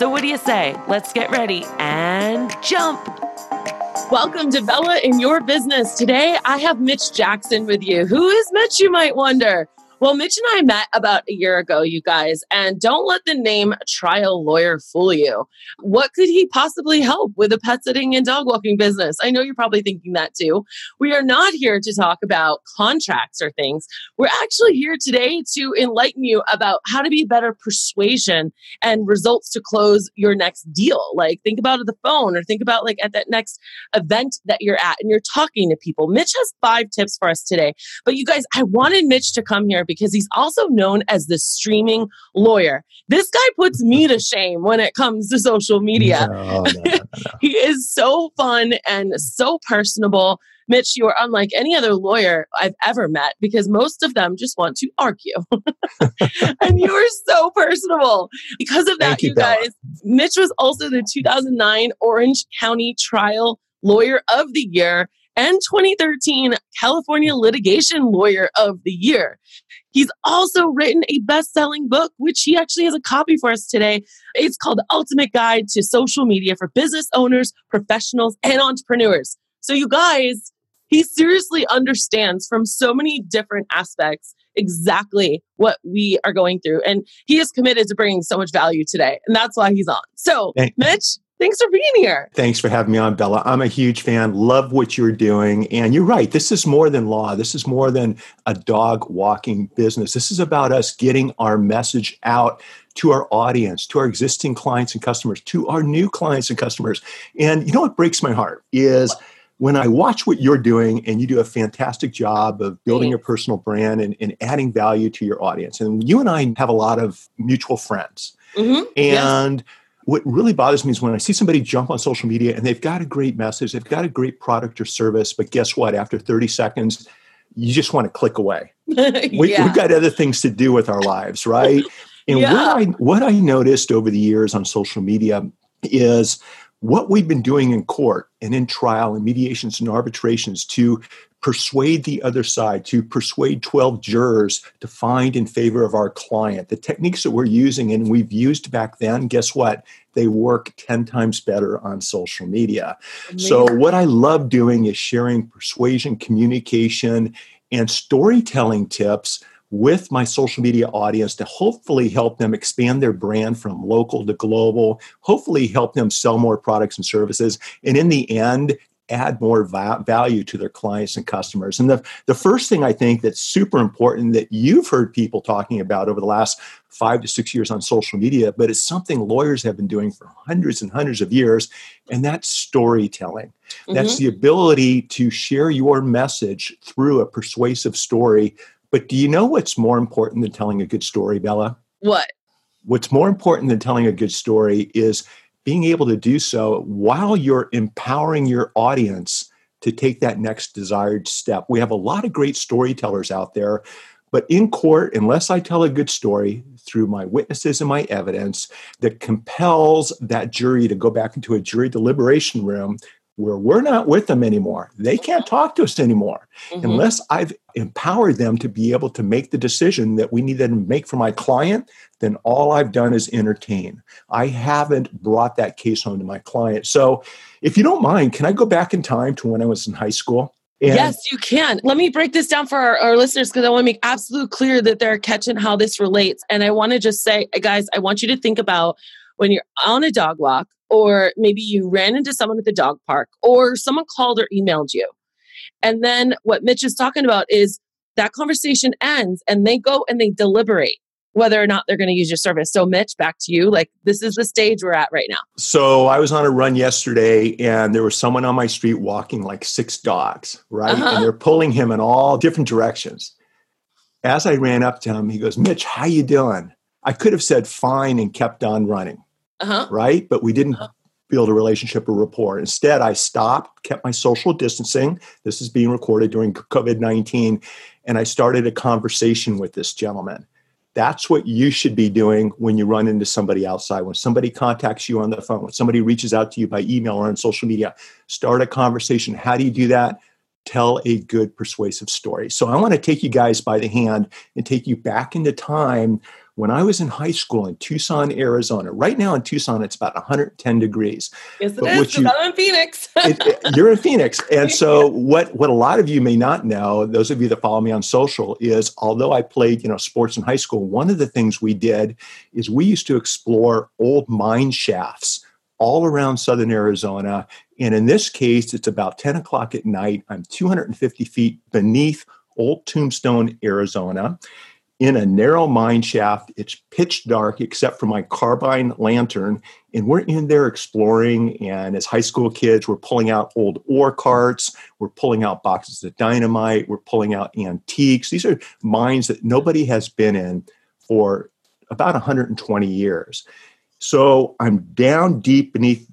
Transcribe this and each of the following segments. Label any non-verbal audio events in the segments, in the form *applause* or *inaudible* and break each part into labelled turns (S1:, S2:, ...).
S1: So, what do you say? Let's get ready and jump. Welcome to Bella in Your Business. Today, I have Mitch Jackson with you. Who is Mitch, you might wonder? Well, Mitch and I met about a year ago, you guys, and don't let the name trial lawyer fool you. What could he possibly help with a pet sitting and dog walking business? I know you're probably thinking that too. We are not here to talk about contracts or things. We're actually here today to enlighten you about how to be better persuasion and results to close your next deal. Like think about the phone or think about like at that next event that you're at and you're talking to people. Mitch has five tips for us today. But you guys, I wanted Mitch to come here because he's also known as the streaming lawyer. This guy puts me to shame when it comes to social media. No, no, no, *laughs* he is so fun and so personable. Mitch, you are unlike any other lawyer I've ever met because most of them just want to argue. *laughs* and you are so personable. Because of that, you, you guys, Mitch was also the 2009 Orange County Trial Lawyer of the Year and 2013 California Litigation Lawyer of the Year. He's also written a best selling book, which he actually has a copy for us today. It's called The Ultimate Guide to Social Media for Business Owners, Professionals, and Entrepreneurs. So, you guys, he seriously understands from so many different aspects exactly what we are going through. And he is committed to bringing so much value today. And that's why he's on. So, Mitch, Thanks for being here.
S2: Thanks for having me on, Bella. I'm a huge fan. Love what you're doing. And you're right. This is more than law. This is more than a dog walking business. This is about us getting our message out to our audience, to our existing clients and customers, to our new clients and customers. And you know what breaks my heart is when I watch what you're doing and you do a fantastic job of building your personal brand and, and adding value to your audience. And you and I have a lot of mutual friends. Mm-hmm. And yes what really bothers me is when I see somebody jump on social media and they've got a great message, they've got a great product or service, but guess what? After 30 seconds, you just want to click away. *laughs* we, have got other things to do with our lives, right? *laughs* And yeah. what I what I noticed over the years on social media is what we've been doing in court and in trial and mediations and arbitrations to persuade the other side, to persuade 12 jurors to find in favor of our client. The techniques that we're using and we've used back then, guess what? They work 10 times better on social media. Amazing. So, what I love doing is sharing persuasion, communication, and storytelling tips with my social media audience to hopefully help them expand their brand from local to global, hopefully help them sell more products and services, and in the end, add more va- value to their clients and customers. And the, the first thing I think that's super important that you've heard people talking about over the last five to six years on social media, but it's something lawyers have been doing for hundreds and hundreds of years, and that's storytelling. Mm-hmm. That's the ability to share your message through a persuasive story. But do you know what's more important than telling a good story, Bella?
S1: What?
S2: What's more important than telling a good story is being able to do so while you're empowering your audience to take that next desired step. We have a lot of great storytellers out there, but in court, unless I tell a good story through my witnesses and my evidence that compels that jury to go back into a jury deliberation room where we're not with them anymore. They can't talk to us anymore mm-hmm. unless I've empowered them to be able to make the decision that we need them to make for my client. Then all I've done is entertain. I haven't brought that case home to my client. So, if you don't mind, can I go back in time to when I was in high school?
S1: And yes, you can. Let me break this down for our, our listeners because I want to make absolute clear that they're catching how this relates. And I want to just say, guys, I want you to think about when you're on a dog walk or maybe you ran into someone at the dog park, or someone called or emailed you. And then what Mitch is talking about is that conversation ends and they go and they deliberate whether or not they're going to use your service. So, Mitch, back to you. Like, this is the stage we're at right now.
S2: So, I was on a run yesterday and there was someone on my street walking like six dogs, right? Uh-huh. And they're pulling him in all different directions. As I ran up to him, he goes, Mitch, how you doing? I could have said fine and kept on running uh-huh. right? But we didn't uh-huh. build a relationship or rapport. Instead, I stopped, kept my social distancing. This is being recorded during COVID 19, and I started a conversation with this gentleman. That's what you should be doing when you run into somebody outside. When somebody contacts you on the phone, when somebody reaches out to you by email or on social media, start a conversation. How do you do that? Tell a good persuasive story. So I want to take you guys by the hand and take you back into time when I was in high school in Tucson, Arizona, right now in Tucson, it's about 110 degrees.
S1: Yes, it is, you, I'm in Phoenix.
S2: it, it, you're in Phoenix. And so *laughs* what, what a lot of you may not know, those of you that follow me on social, is although I played, you know, sports in high school, one of the things we did is we used to explore old mine shafts all around southern Arizona. And in this case, it's about 10 o'clock at night. I'm 250 feet beneath Old Tombstone, Arizona in a narrow mine shaft. It's pitch dark except for my carbide lantern. And we're in there exploring. And as high school kids, we're pulling out old ore carts, we're pulling out boxes of dynamite, we're pulling out antiques. These are mines that nobody has been in for about 120 years. So I'm down deep beneath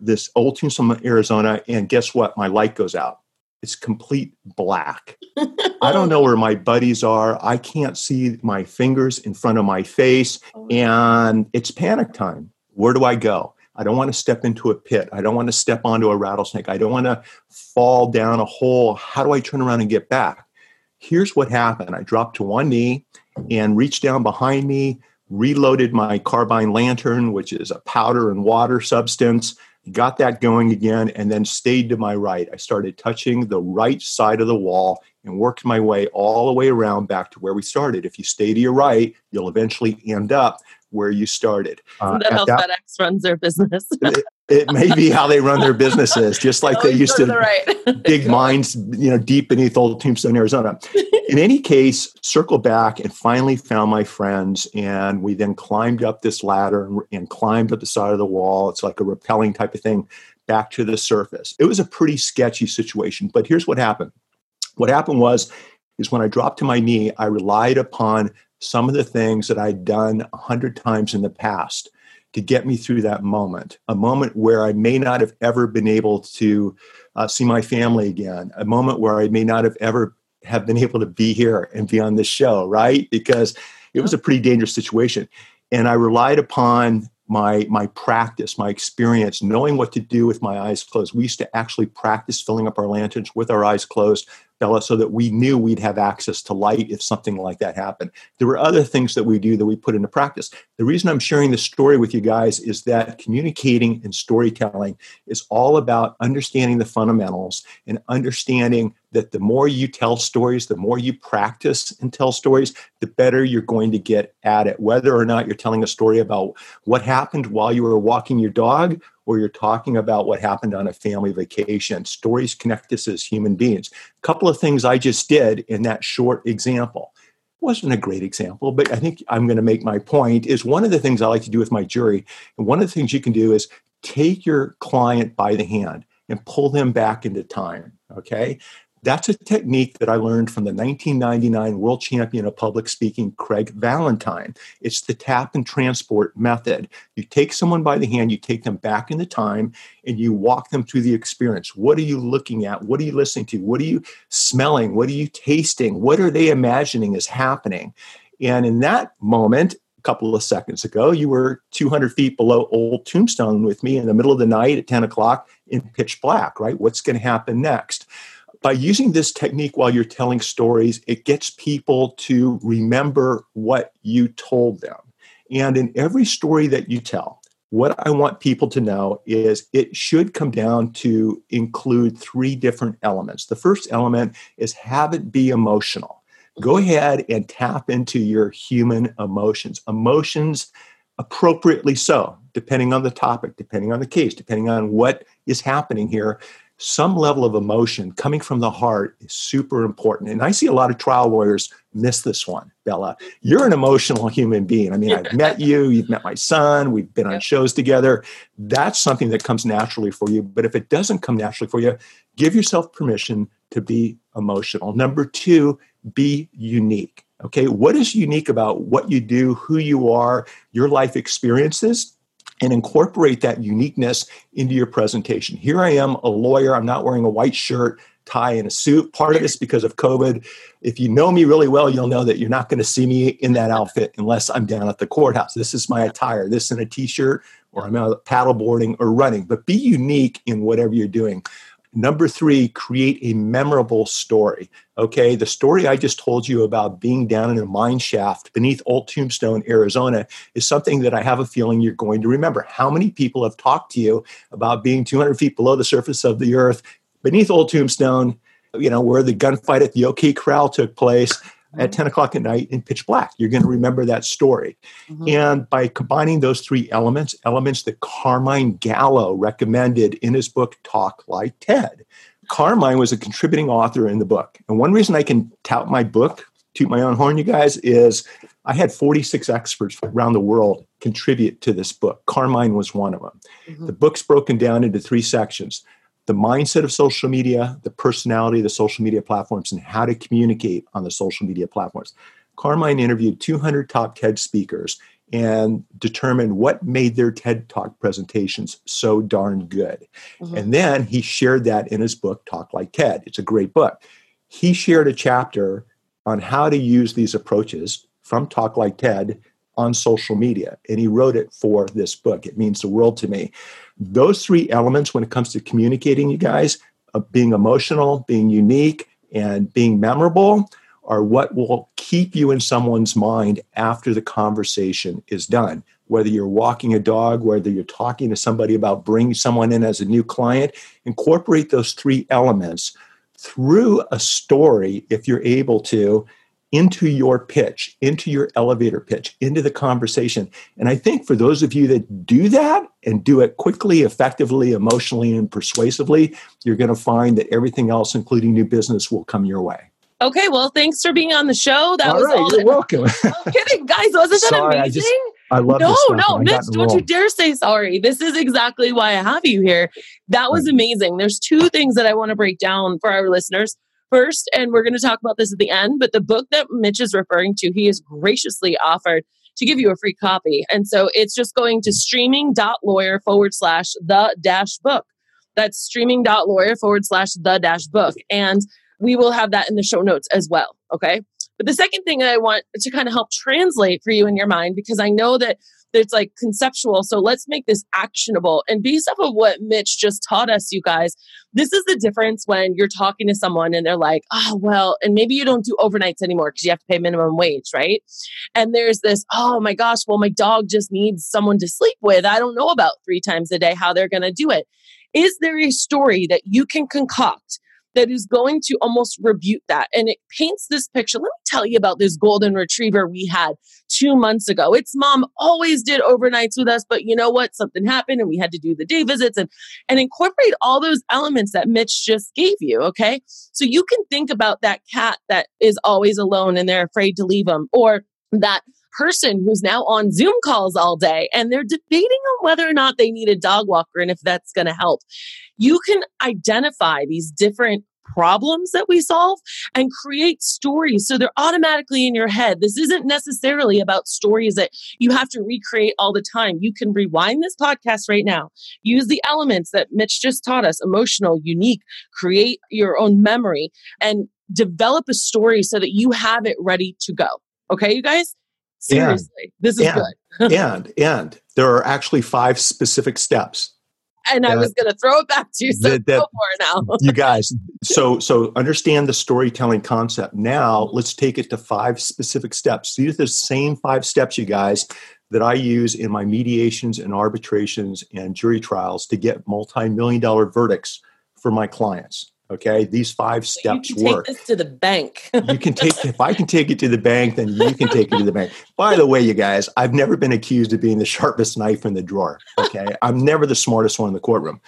S2: this old Tucson, Arizona, and guess what? My light goes out it's complete black. *laughs* I don't know where my buddies are. I can't see my fingers in front of my face, oh, and it's panic time. Where do I go? I don't want to step into a pit. I don't want to step onto a rattlesnake. I don't want to fall down a hole. How do I turn around and get back? Here's what happened I dropped to one knee and reached down behind me, reloaded my carbide lantern, which is a powder and water substance, got that going again, and then stayed to my right. I started touching the right side of the wall and worked my way all the way around back to where we started. If you stay to your right, you'll eventually end up where you started.
S1: Uh, that how that, FedEx runs their business?
S2: It, may be how they run their businesses, just like they used to,
S1: right. *laughs*
S2: dig mines, you know, deep beneath old Tombstone, Arizona. In any case, circle back and finally found my friends, and we then climbed up this ladder and, and climbed up the side of the wall. It's like a rappelling type of thing back to the surface. It was a pretty sketchy situation, but here's what happened. What happened was, is when I dropped to my knee, I relied upon some of the things that I'd done a hundred times in the past to get me through that moment, a moment where I may not have ever been able to uh, see my family again, a moment where I may not have ever have been able to be here and be on this show, right? Because it was a pretty dangerous situation. And I relied upon my my practice, my experience, knowing what to do with my eyes closed. We used to actually practice filling up our lanterns with our eyes closed Bella, so that we knew we'd have access to light if something like that happened. There were other things that we do that we put into practice. The reason I'm sharing this story with you guys is that communicating and storytelling is all about understanding the fundamentals and understanding that the more you tell stories, the more you practice and tell stories, the better you're going to get at it. Whether or not you're telling a story about what happened while you were walking your dog or you're talking about what happened on a family vacation. Stories connect us as human beings. A couple of things I just did in that short example wasn't a great example, but I think I'm going to make my point is one of the things I like to do with my jury, and one of the things you can do is take your client by the hand and pull them back into time. Okay. That's a technique that I learned from the 1999 world champion of public speaking, Craig Valentine. It's the tap and transport method. You take someone by the hand, you take them back in the time, and you walk them through the experience. What are you looking at? What are you listening to? What are you smelling? What are you tasting? What are they imagining is happening? And in that moment, a couple of seconds ago, you were 200 feet below Old Tombstone with me in the middle of the night at 10 o'clock in pitch black, right? What's going to happen next? By using this technique while you're telling stories, it gets people to remember what you told them. And in every story that you tell, what I want people to know is it should come down to include three different elements. The first element is have it be emotional. Go ahead and tap into your human emotions. Emotions, appropriately so, depending on the topic, depending on the case, depending on what is happening here some level of emotion coming from the heart is super important. And I see a lot of trial lawyers miss this one, Bella. You're an emotional human being. I mean, I've met you, you've met my son, we've been on shows together. That's something that comes naturally for you. But if it doesn't come naturally for you, give yourself permission to be emotional. Number two, be unique. Okay, what is unique about what you do, who you are, your life experiences? And incorporate that uniqueness into your presentation. Here I am, a lawyer. I'm not wearing a white shirt, tie, and a suit. Part of this because of COVID. If you know me really well, you'll know that you're not going to see me in that outfit unless I'm down at the courthouse. This is my attire. This in a t-shirt, or I'm out paddleboarding or running. But be unique in whatever you're doing. Number three, create a memorable story. Okay, the story I just told you about being down in a mine shaft beneath Old Tombstone, Arizona, is something that I have a feeling you're going to remember. How many people have talked to you about being 200 feet below the surface of the earth beneath Old Tombstone, you know, where the gunfight at the OK Corral took place? At 10 o'clock at night in pitch black. You're going to remember that story. Mm-hmm. And by combining those three elements, elements that Carmine Gallo recommended in his book, Talk Like TED. Carmine was a contributing author in the book. And one reason I can tout my book, toot my own horn, you guys, is I had 46 experts around the world contribute to this book. Carmine was one of them. Mm-hmm. The book's broken down into three sections the mindset of social media, the personality of the social media platforms, and how to communicate on the social media platforms. Carmine interviewed 200 top TED speakers and determined what made their TED Talk presentations so darn good. Mm-hmm. And then he shared that in his book, Talk Like TED. It's a great book. He shared a chapter on how to use these approaches from Talk Like TED on social media. And he wrote it for this book. It means the world to me. Those three elements, when it comes to communicating, you guys, uh, being emotional, being unique, and being memorable, are what will keep you in someone's mind after the conversation is done. Whether you're walking a dog, whether you're talking to somebody about bringing someone in as a new client, incorporate those three elements through a story if you're able to into your pitch, into your elevator pitch, into the conversation. And I think for those of you that do that and do it quickly, effectively, emotionally, and persuasively, you're going to find that everything else, including new business, will come your way.
S1: Okay, well, thanks for being on the show. That
S2: all
S1: was
S2: right,
S1: all.
S2: You're welcome. *laughs*
S1: I'm kidding, guys. Wasn't that
S2: Sorry,
S1: amazing?
S2: I, just, I love
S1: no,
S2: no,
S1: Mitch, don't you dare say sorry. This is exactly why I have you here. That was amazing. There's two things that I want to break down for our listeners first, and we're going to talk about this at the end, but the book that Mitch is referring to, he has graciously offered to give you a free copy. And so it's just going to streaming.lawyer forward slash the dash book. That's streaming.lawyer forward slash the dash book. And we will have that in the show notes as well. Okay. But the second thing I want to kind of help translate for you in your mind, because I know that it's like conceptual. So let's make this actionable. And based off of what Mitch just taught us, you guys, this is the difference when you're talking to someone and they're like, oh, well, and maybe you don't do overnights anymore because you have to pay minimum wage, right? And there's this, oh my gosh, well, my dog just needs someone to sleep with. I don't know about three times a day how they're going to do it. Is there a story that you can concoct that is going to almost rebuke that. And it paints this picture. Let me tell you about this golden retriever we had two months ago. Its mom always did overnights with us, but you know what? Something happened and we had to do the day visits and, and incorporate all those elements that Mitch just gave you. Okay. So you can think about that cat that is always alone and they're afraid to leave them or that person who's now on Zoom calls all day and they're debating on whether or not they need a dog walker and if that's going to help. You can identify these different problems that we solve and create stories so they're automatically in your head. This isn't necessarily about stories that you have to recreate all the time. You can rewind this podcast right now, use the elements that Mitch just taught us emotional, unique, create your own memory, and develop a story so that you have it ready to go. Okay, you guys? Seriously, and, this is
S2: and,
S1: good. *laughs*
S2: and and there are actually five specific steps.
S1: And I was going to throw it back to you. So that, that, now.
S2: you guys, so so understand the storytelling concept. Now let's take it to five specific steps. These are the same five steps, you guys, that I use in my mediations and arbitrations and jury trials to get multi-million dollar verdicts for my clients. Okay, these five steps
S1: you
S2: work.
S1: Take this to the bank.
S2: you can take if I can take it to the bank, then you can take it to the bank. By the way, you guys, I've never been accused of being the sharpest knife in the drawer. Okay, I'm never the smartest one in the courtroom.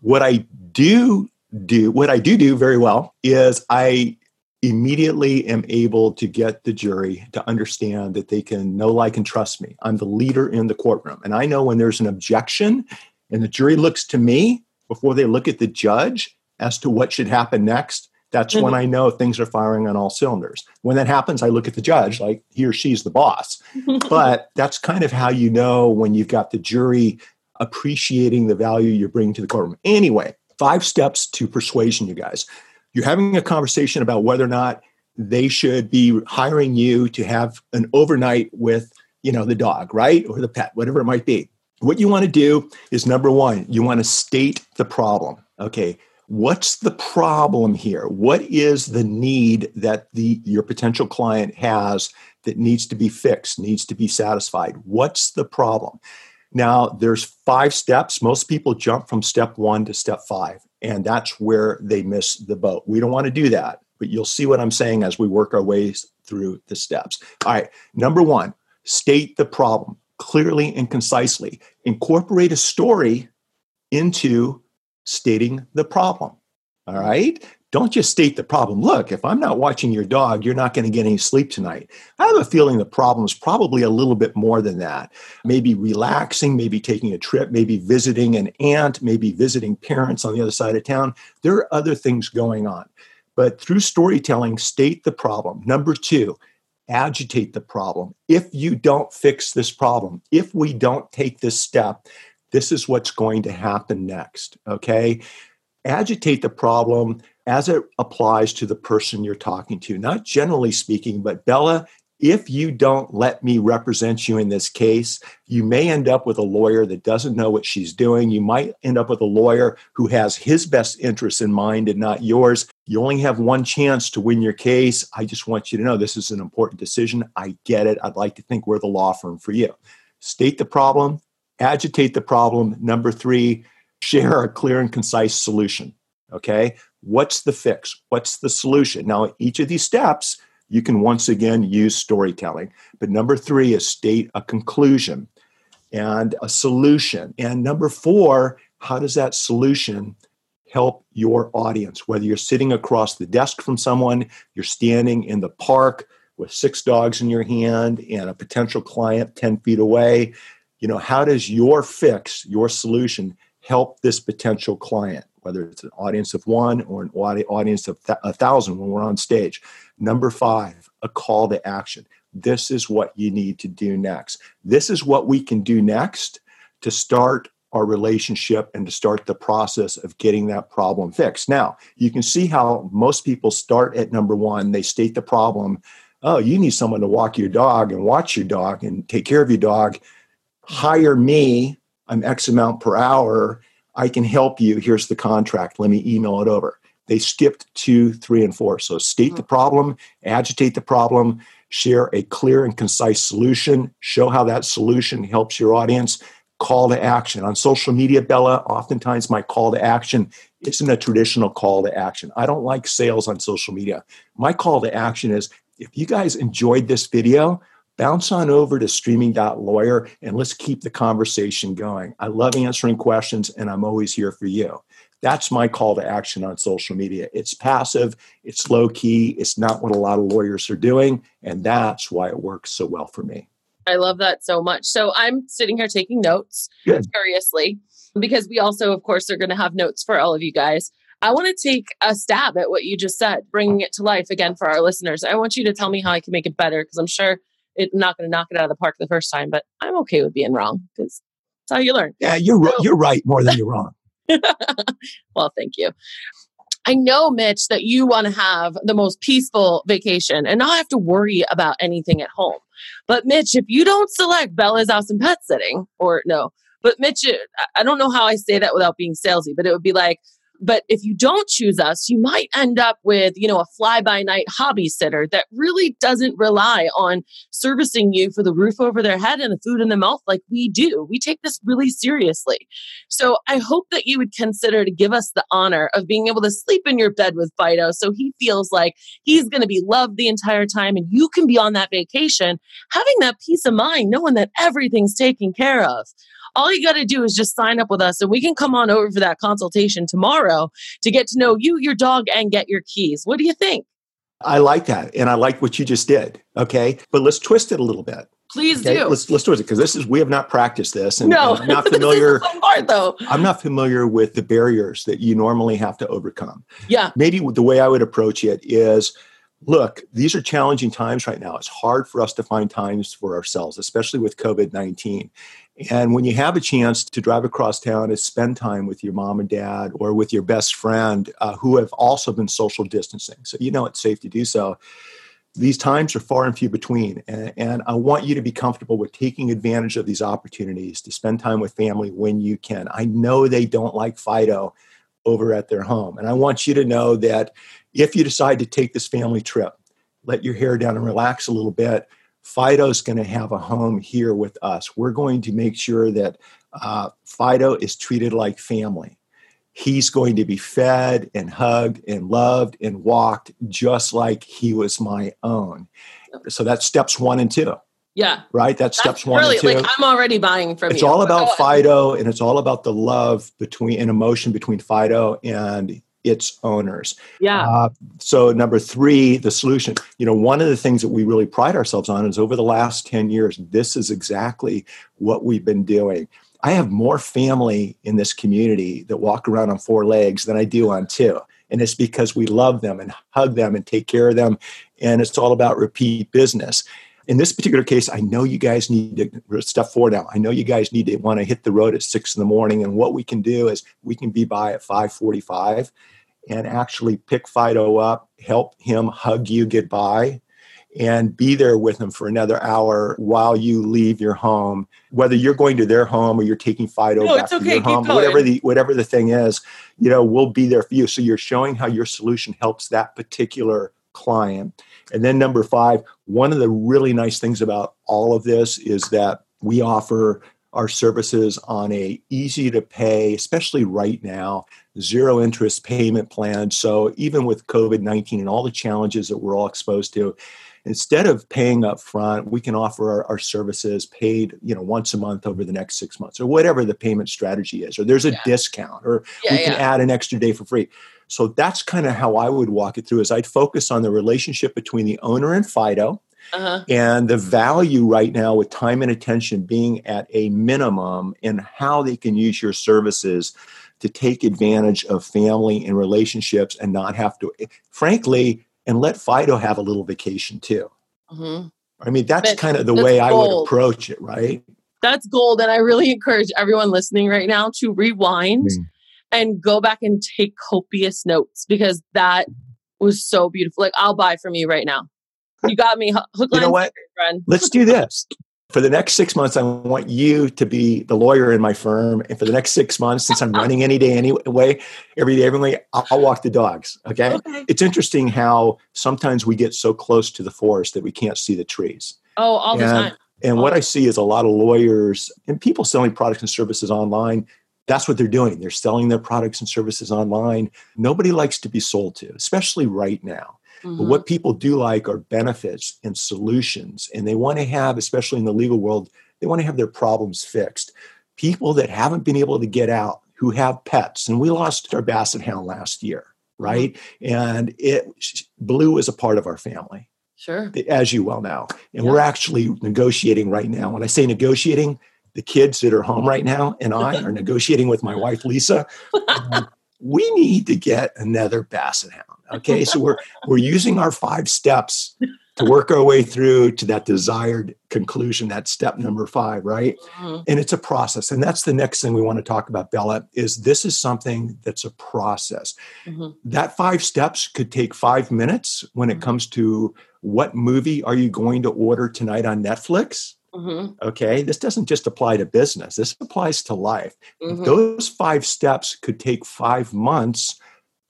S2: What I do do, what I do do very well, is I immediately am able to get the jury to understand that they can know, like, and trust me. I'm the leader in the courtroom, and I know when there's an objection, and the jury looks to me before they look at the judge as to what should happen next, That's mm-hmm. when I know things are firing on all cylinders. When that happens, I look at the judge like he or she's the boss. *laughs* but that's kind of how you know when you've got the jury appreciating the value you're bringing to the courtroom. Anyway, five steps to persuasion, you guys. You're having a conversation about whether or not they should be hiring you to have an overnight with, you know, the dog, right? Or the pet, whatever it might be. What you want to do is number one, you want to state the problem. Okay, what's the problem here? What is the need that the your potential client has that needs to be fixed needs to be satisfied? What's the problem? Now there's five steps. Most people jump from step 1 to step 5 and that's where they miss the boat. We don't want to do that but you'll see what i'm saying as we work our ways through the steps. All right number 1 state the problem clearly and concisely. Incorporate a story into stating the problem. All right. Don't just state the problem. Look, if I'm not watching your dog, you're not going to get any sleep tonight. I have a feeling the problem is probably a little bit more than that. Maybe relaxing, maybe taking a trip, maybe visiting an aunt, maybe visiting parents on the other side of town. There are other things going on. But through storytelling, state the problem. Number two, agitate the problem. If you don't fix this problem, if we don't take this step, this is what's going to happen next. Okay. Agitate the problem as it applies to the person you're talking to, not generally speaking, but Bella, if you don't let me represent you in this case, you may end up with a lawyer that doesn't know what she's doing. You might end up with a lawyer who has his best interests in mind and not yours. You only have one chance to win your case. I just want you to know this is an important decision. I get it. I'd like to think we're the law firm for you. State the problem, agitate the problem. Number three, share a clear and concise solution. Okay. What's the fix? What's the solution? Now, each of these steps, you can once again use storytelling. But number three is state a conclusion and a solution. And number four, how does that solution help your audience? Whether you're sitting across the desk from someone, you're standing in the park with six dogs in your hand and a potential client 10 feet away, you know how does your fix your solution help this potential client? Whether it's an audience of one or an audience of th- a thousand when we're on stage. Number five a call to action. This is what you need to do next. This is what we can do next to start our relationship and to start the process of getting that problem fixed. Now you can see how most people start at number one. They state the problem oh you need someone to walk your dog and watch your dog and take care of your dog hire me, I'm X amount per hour. I can help you. Here's the contract. Let me email it over. They skipped two, three, and four. So state the hmm. problem, agitate the problem, share a clear and concise solution, show how that solution helps your audience, call to action. On social media, Bella, oftentimes my call to action isn't a traditional call to action. I don't like sales on social media. My call to action is if you guys enjoyed this video, bounce on over to streaming.lawyer and let's keep the conversation going. I love answering questions and I'm always here for you. That's my call to action on social media. It's passive, it's low key, it's not what a lot of lawyers are doing. And that's why it works so well for me.
S1: I love that so much. So I'm sitting here taking notes Good. curiously because we also, of course, are going to have notes for all of you guys. I want to take a stab at what you just said, bringing it to life again for our listeners. I want you to tell me how I can make it better because I'm sure it, not going to knock it out of the park the first time, but I'm okay with being wrong because that's how you learn.
S2: Yeah, you're so, you're right more than you're wrong. *laughs*
S1: well, thank you. I know, Mitch, that you want to have the most peaceful vacation and not have to worry about anything at home. But Mitch, if you don't select Bella's house and pet sitting, or no, but Mitch, I don't know how I say that without being salesy, but it would be like, but if you don't choose us, you might end up with, you know, a fly by night hobby sitter that really doesn't rely on servicing you for the roof over their head and the food in the mouth like we do. We take this really seriously. So I hope that you would consider to give us the honor of being able to sleep in your bed with Fido so he feels like he's going to be loved the entire time and you can be on that vacation having that peace of mind knowing that everything's taken care of all you got to do is just sign up with us and we can come on over for that consultation tomorrow to get to know you, your dog, and get your keys. What do you think?
S2: I like that. And I like what you just did. Okay. But let's twist it a little bit.
S1: Please
S2: Okay,
S1: do.
S2: let's let's do it because this is we have not practiced this, and,
S1: no,
S2: and I'm not *laughs* familiar.
S1: the fun though.
S2: I'm not familiar with the barriers that you normally have to overcome.
S1: Yeah.
S2: Maybe the way I would approach it is look, these are challenging times right now. It's hard for us to find times for ourselves, especially with COVID 19. And when you have a chance to drive across town and spend time with your mom and dad or with your best friend uh, who have also been social distancing, so you know it's safe to do so, these times are far and few between. And, and, I want you to be comfortable with taking advantage of these opportunities to spend time with family when you can. I know they don't like Fido over at their home. And I want you to know that if you decide to take this family trip, let your hair down and relax a little bit. Fido's going to have a home here with us. We're going to make sure that uh, Fido is treated like family. He's going to be fed and hugged and loved and walked just like he was my own. So that's steps one and two.
S1: Yeah.
S2: Right? That's,
S1: That's
S2: steps one and two.
S1: like I'm already buying from
S2: it's
S1: you.
S2: It's
S1: all
S2: about. Fido and it's all about the love between and emotion between Fido and its owners.
S1: Yeah.
S2: Uh, so number three, the solution. You know, one of the things that we really pride ourselves on is over the last 10 years, this is exactly what we've been doing. I have more family in this community that walk around on four legs than I do on two. And it's because we love them and hug them and take care of them. And it's all about repeat business. In this particular case, I know you guys need to step forward now. I know you guys need to want to hit the road at six in the morning. And what we can do is we can be by at 545 and actually pick Fido up, help him hug you goodbye, and be there with him for another hour while you leave your home. Whether you're going to their home or you're taking Fido
S1: No,
S2: back
S1: it's
S2: to your
S1: Keep
S2: home,
S1: going.
S2: whatever the whatever the thing is, you know, we'll be there for you. So you're showing how your solution helps that particular client. And then number five, one of the really nice things about all of this is that we offer our services on a easy to pay, especially right now, zero interest payment plan. So even with COVID-19 and all the challenges that we're all exposed to, instead of paying up front, we can offer our, our services paid, you know, once a month over the next six months or whatever the payment strategy is, or there's a
S1: Yeah.
S2: discount or
S1: Yeah,
S2: we can
S1: yeah.
S2: add an extra day for free. So that's kind of how I would walk it through is I'd focus on the relationship between the owner and Fido
S1: Uh-huh.
S2: and the value right now with time and attention being at a minimum and how they can use your services to take advantage of family and relationships and not have to frankly and let Fido have a little vacation too.
S1: hmm
S2: I mean that's
S1: But
S2: kind of the
S1: that's
S2: way I would approach it, right?
S1: That's gold. And I really encourage everyone listening right now to rewind
S2: Mm.
S1: And go back and take copious notes because that was so beautiful. Like I'll buy from you right now. You got me ho- hook,
S2: You know what?
S1: friend.
S2: Let's do this. For the next six months, I want you to be the lawyer in my firm. And for the next six months, since I'm running any day anyway, every day, every day, I'll, I'll walk the dogs. Okay.
S1: Okay.
S2: It's interesting how sometimes we get so close to the forest that we can't see the trees.
S1: Oh, all the time.
S2: And what I see is a lot of lawyers and people selling products and services online. That's what they're doing. They're selling their products and services online. Nobody likes to be sold to, especially right now. But
S1: Mhm.
S2: what people do like are benefits and solutions. And they want to have, especially in the legal world, they want to have their problems fixed. People that haven't been able to get out, who have pets, and we lost our basset hound last year, right? And it Blue is a part of our family,
S1: Sure.
S2: as you well know. And
S1: Yeah.
S2: we're actually negotiating right now. When I say negotiating, the kids that are home right now and I are *laughs* negotiating with my wife Lisa. um, we need to get another basset hound. Okay, so we're we're using our five steps to work our way through to that desired conclusion. That step number five, right?
S1: Mhm.
S2: And it's a process, and that's the next thing we want to talk about, Bella. Is this is something that's a process.
S1: Mhm.
S2: That five steps could take five minutes when it
S1: Mhm.
S2: comes to what movie are you going to order tonight on Netflix.
S1: Mhm.
S2: Okay, this doesn't just apply to business. This applies to life.
S1: Mhm.
S2: Those five steps could take five months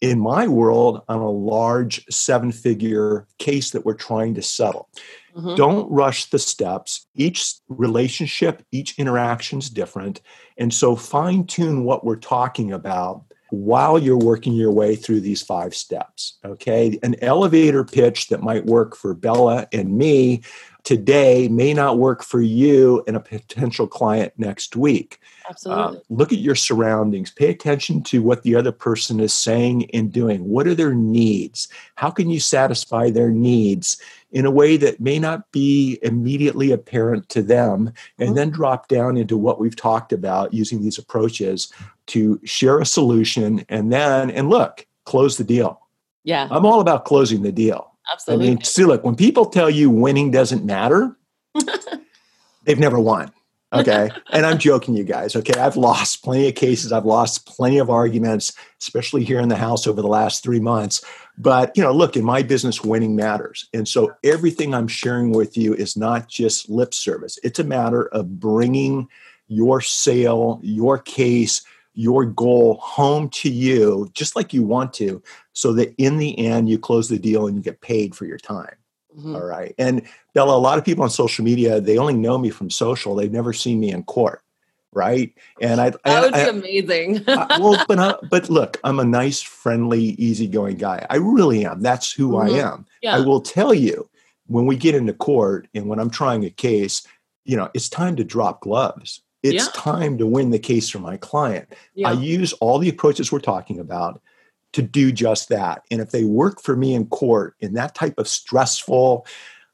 S2: in my world on a large seven figure case that we're trying to settle.
S1: Mhm.
S2: Don't rush the steps. Each relationship, each interaction is different. And so fine tune what we're talking about while you're working your way through these five steps. Okay. An elevator pitch that might work for Bella and me today may not work for you and a potential client next week.
S1: Absolutely. Uh,
S2: look at your surroundings. Pay attention to what the other person is saying and doing. What are their needs? How can you satisfy their needs in a way that may not be immediately apparent to them? And mm-hmm. then drop down into what we've talked about using these approaches to share a solution and then, and look, close the deal.
S1: Yeah.
S2: I'm all about closing the deal.
S1: Absolutely.
S2: I mean, see, look, when people tell you winning doesn't matter, *laughs* they've never won. Okay. and I'm joking, you guys. Okay. I've lost plenty of cases. I've lost plenty of arguments, especially here in the house over the last three months. But, you know, look, in my business, winning matters. And so everything I'm sharing with you is not just lip service, it's a matter of bringing your sale, your case, your goal home to you just like you want to so that in the end you close the deal and you get paid for your time mm-hmm. All right? And bella a lot of people on social media they only know me from social. They've never seen me in court right?
S1: And i that would I, be amazing.
S2: I, well *laughs* but I, but look i'm a nice friendly easygoing guy. I really am. That's who mm-hmm. i am yeah. i will tell you when we get into court and when i'm trying a case you know it's time to drop gloves it's yeah. time to win the case for my client. Yeah. I use all the approaches we're talking about to do just that. And if they work for me in court in that type of stressful,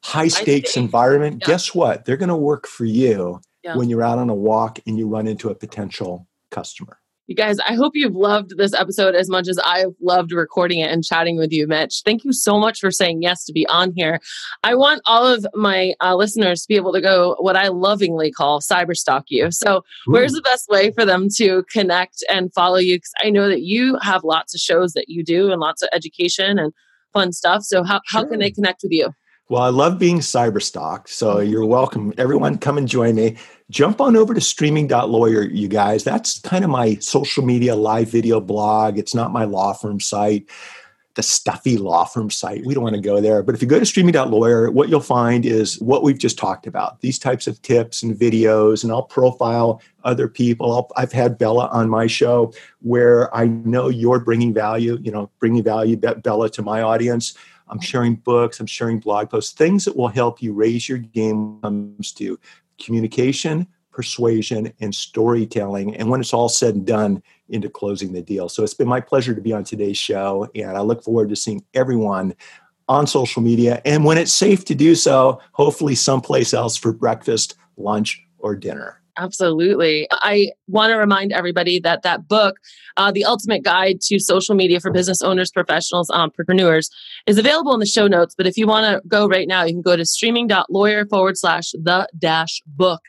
S2: high stakes environment, yeah. guess what? They're going to work for you when you're out on a walk and you run into a potential customer.
S1: You guys, I hope you've loved this episode as much as I've loved recording it and chatting with you, Mitch. Thank you so much for saying yes to be on here. I want all of my uh, listeners to be able to go what I lovingly call cyberstalk you. So, Ooh. where's the best way for them to connect and follow you? Because I know that you have lots of shows that you do and lots of education and fun stuff. So, how, sure. how can they connect with you?
S2: Well, I love being cyberstalked. So mm-hmm. you're welcome. Everyone, come and join me. Jump on over to streaming.lawyer, you guys. That's kind of my social media live video blog. It's not my law firm site, the stuffy law firm site. We don't want to go there. But if you go to streaming.lawyer, what you'll find is what we've just talked about these types of tips and videos, and I'll profile other people. i have had Bella on my show where I know you're bringing value, you know, bringing value, Bella, to my audience. I'm sharing books, I'm sharing blog posts, things that will help you raise your game comes to communication, persuasion, and storytelling. And when it's all said and done, into closing the deal. So it's been my pleasure to be on today's show, and I look forward to seeing everyone on social media. And when it's safe to do so, hopefully someplace else for breakfast, lunch, or dinner.
S1: Absolutely. I want to remind everybody that that book, uh, The Ultimate Guide to Social Media for Business Owners, Professionals, Entrepreneurs, is available in the show notes. But if you want to go right now, you can go to streaming.lawyer forward slash the dash book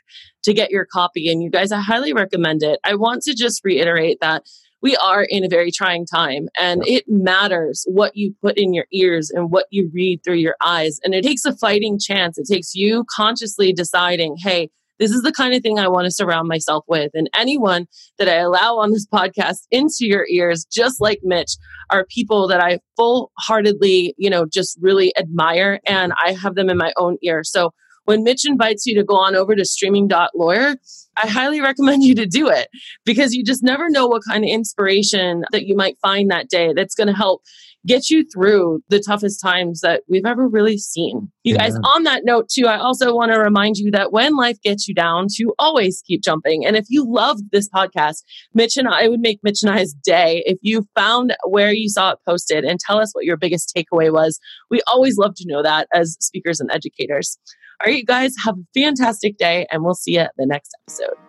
S1: to get your copy. And you guys, I highly recommend it. I want to just reiterate that we are in a very trying time and it matters what you put in your ears and what you read through your eyes. And it takes a fighting chance. It takes you consciously deciding, hey, this is the kind of thing I want to surround myself with. And anyone that I allow on this podcast into your ears, just like Mitch, are people that I full heartedly, you know, just really admire and I have them in my own ear. So when Mitch invites you to go on over to streaming.lawyer, I highly recommend you to do it because you just never know what kind of inspiration that you might find that day that's going to help get you through the toughest times that we've ever really seen. You yeah. guys, on that note, too, I also want to remind you that when life gets you down, to always keep jumping. And if you loved this podcast, Mitch and I, would make Mitch and I's day if you found where you saw it posted and tell us what your biggest takeaway was. We always love to know that as speakers and educators. All right, you guys, have a fantastic day, and we'll see you at the next episode.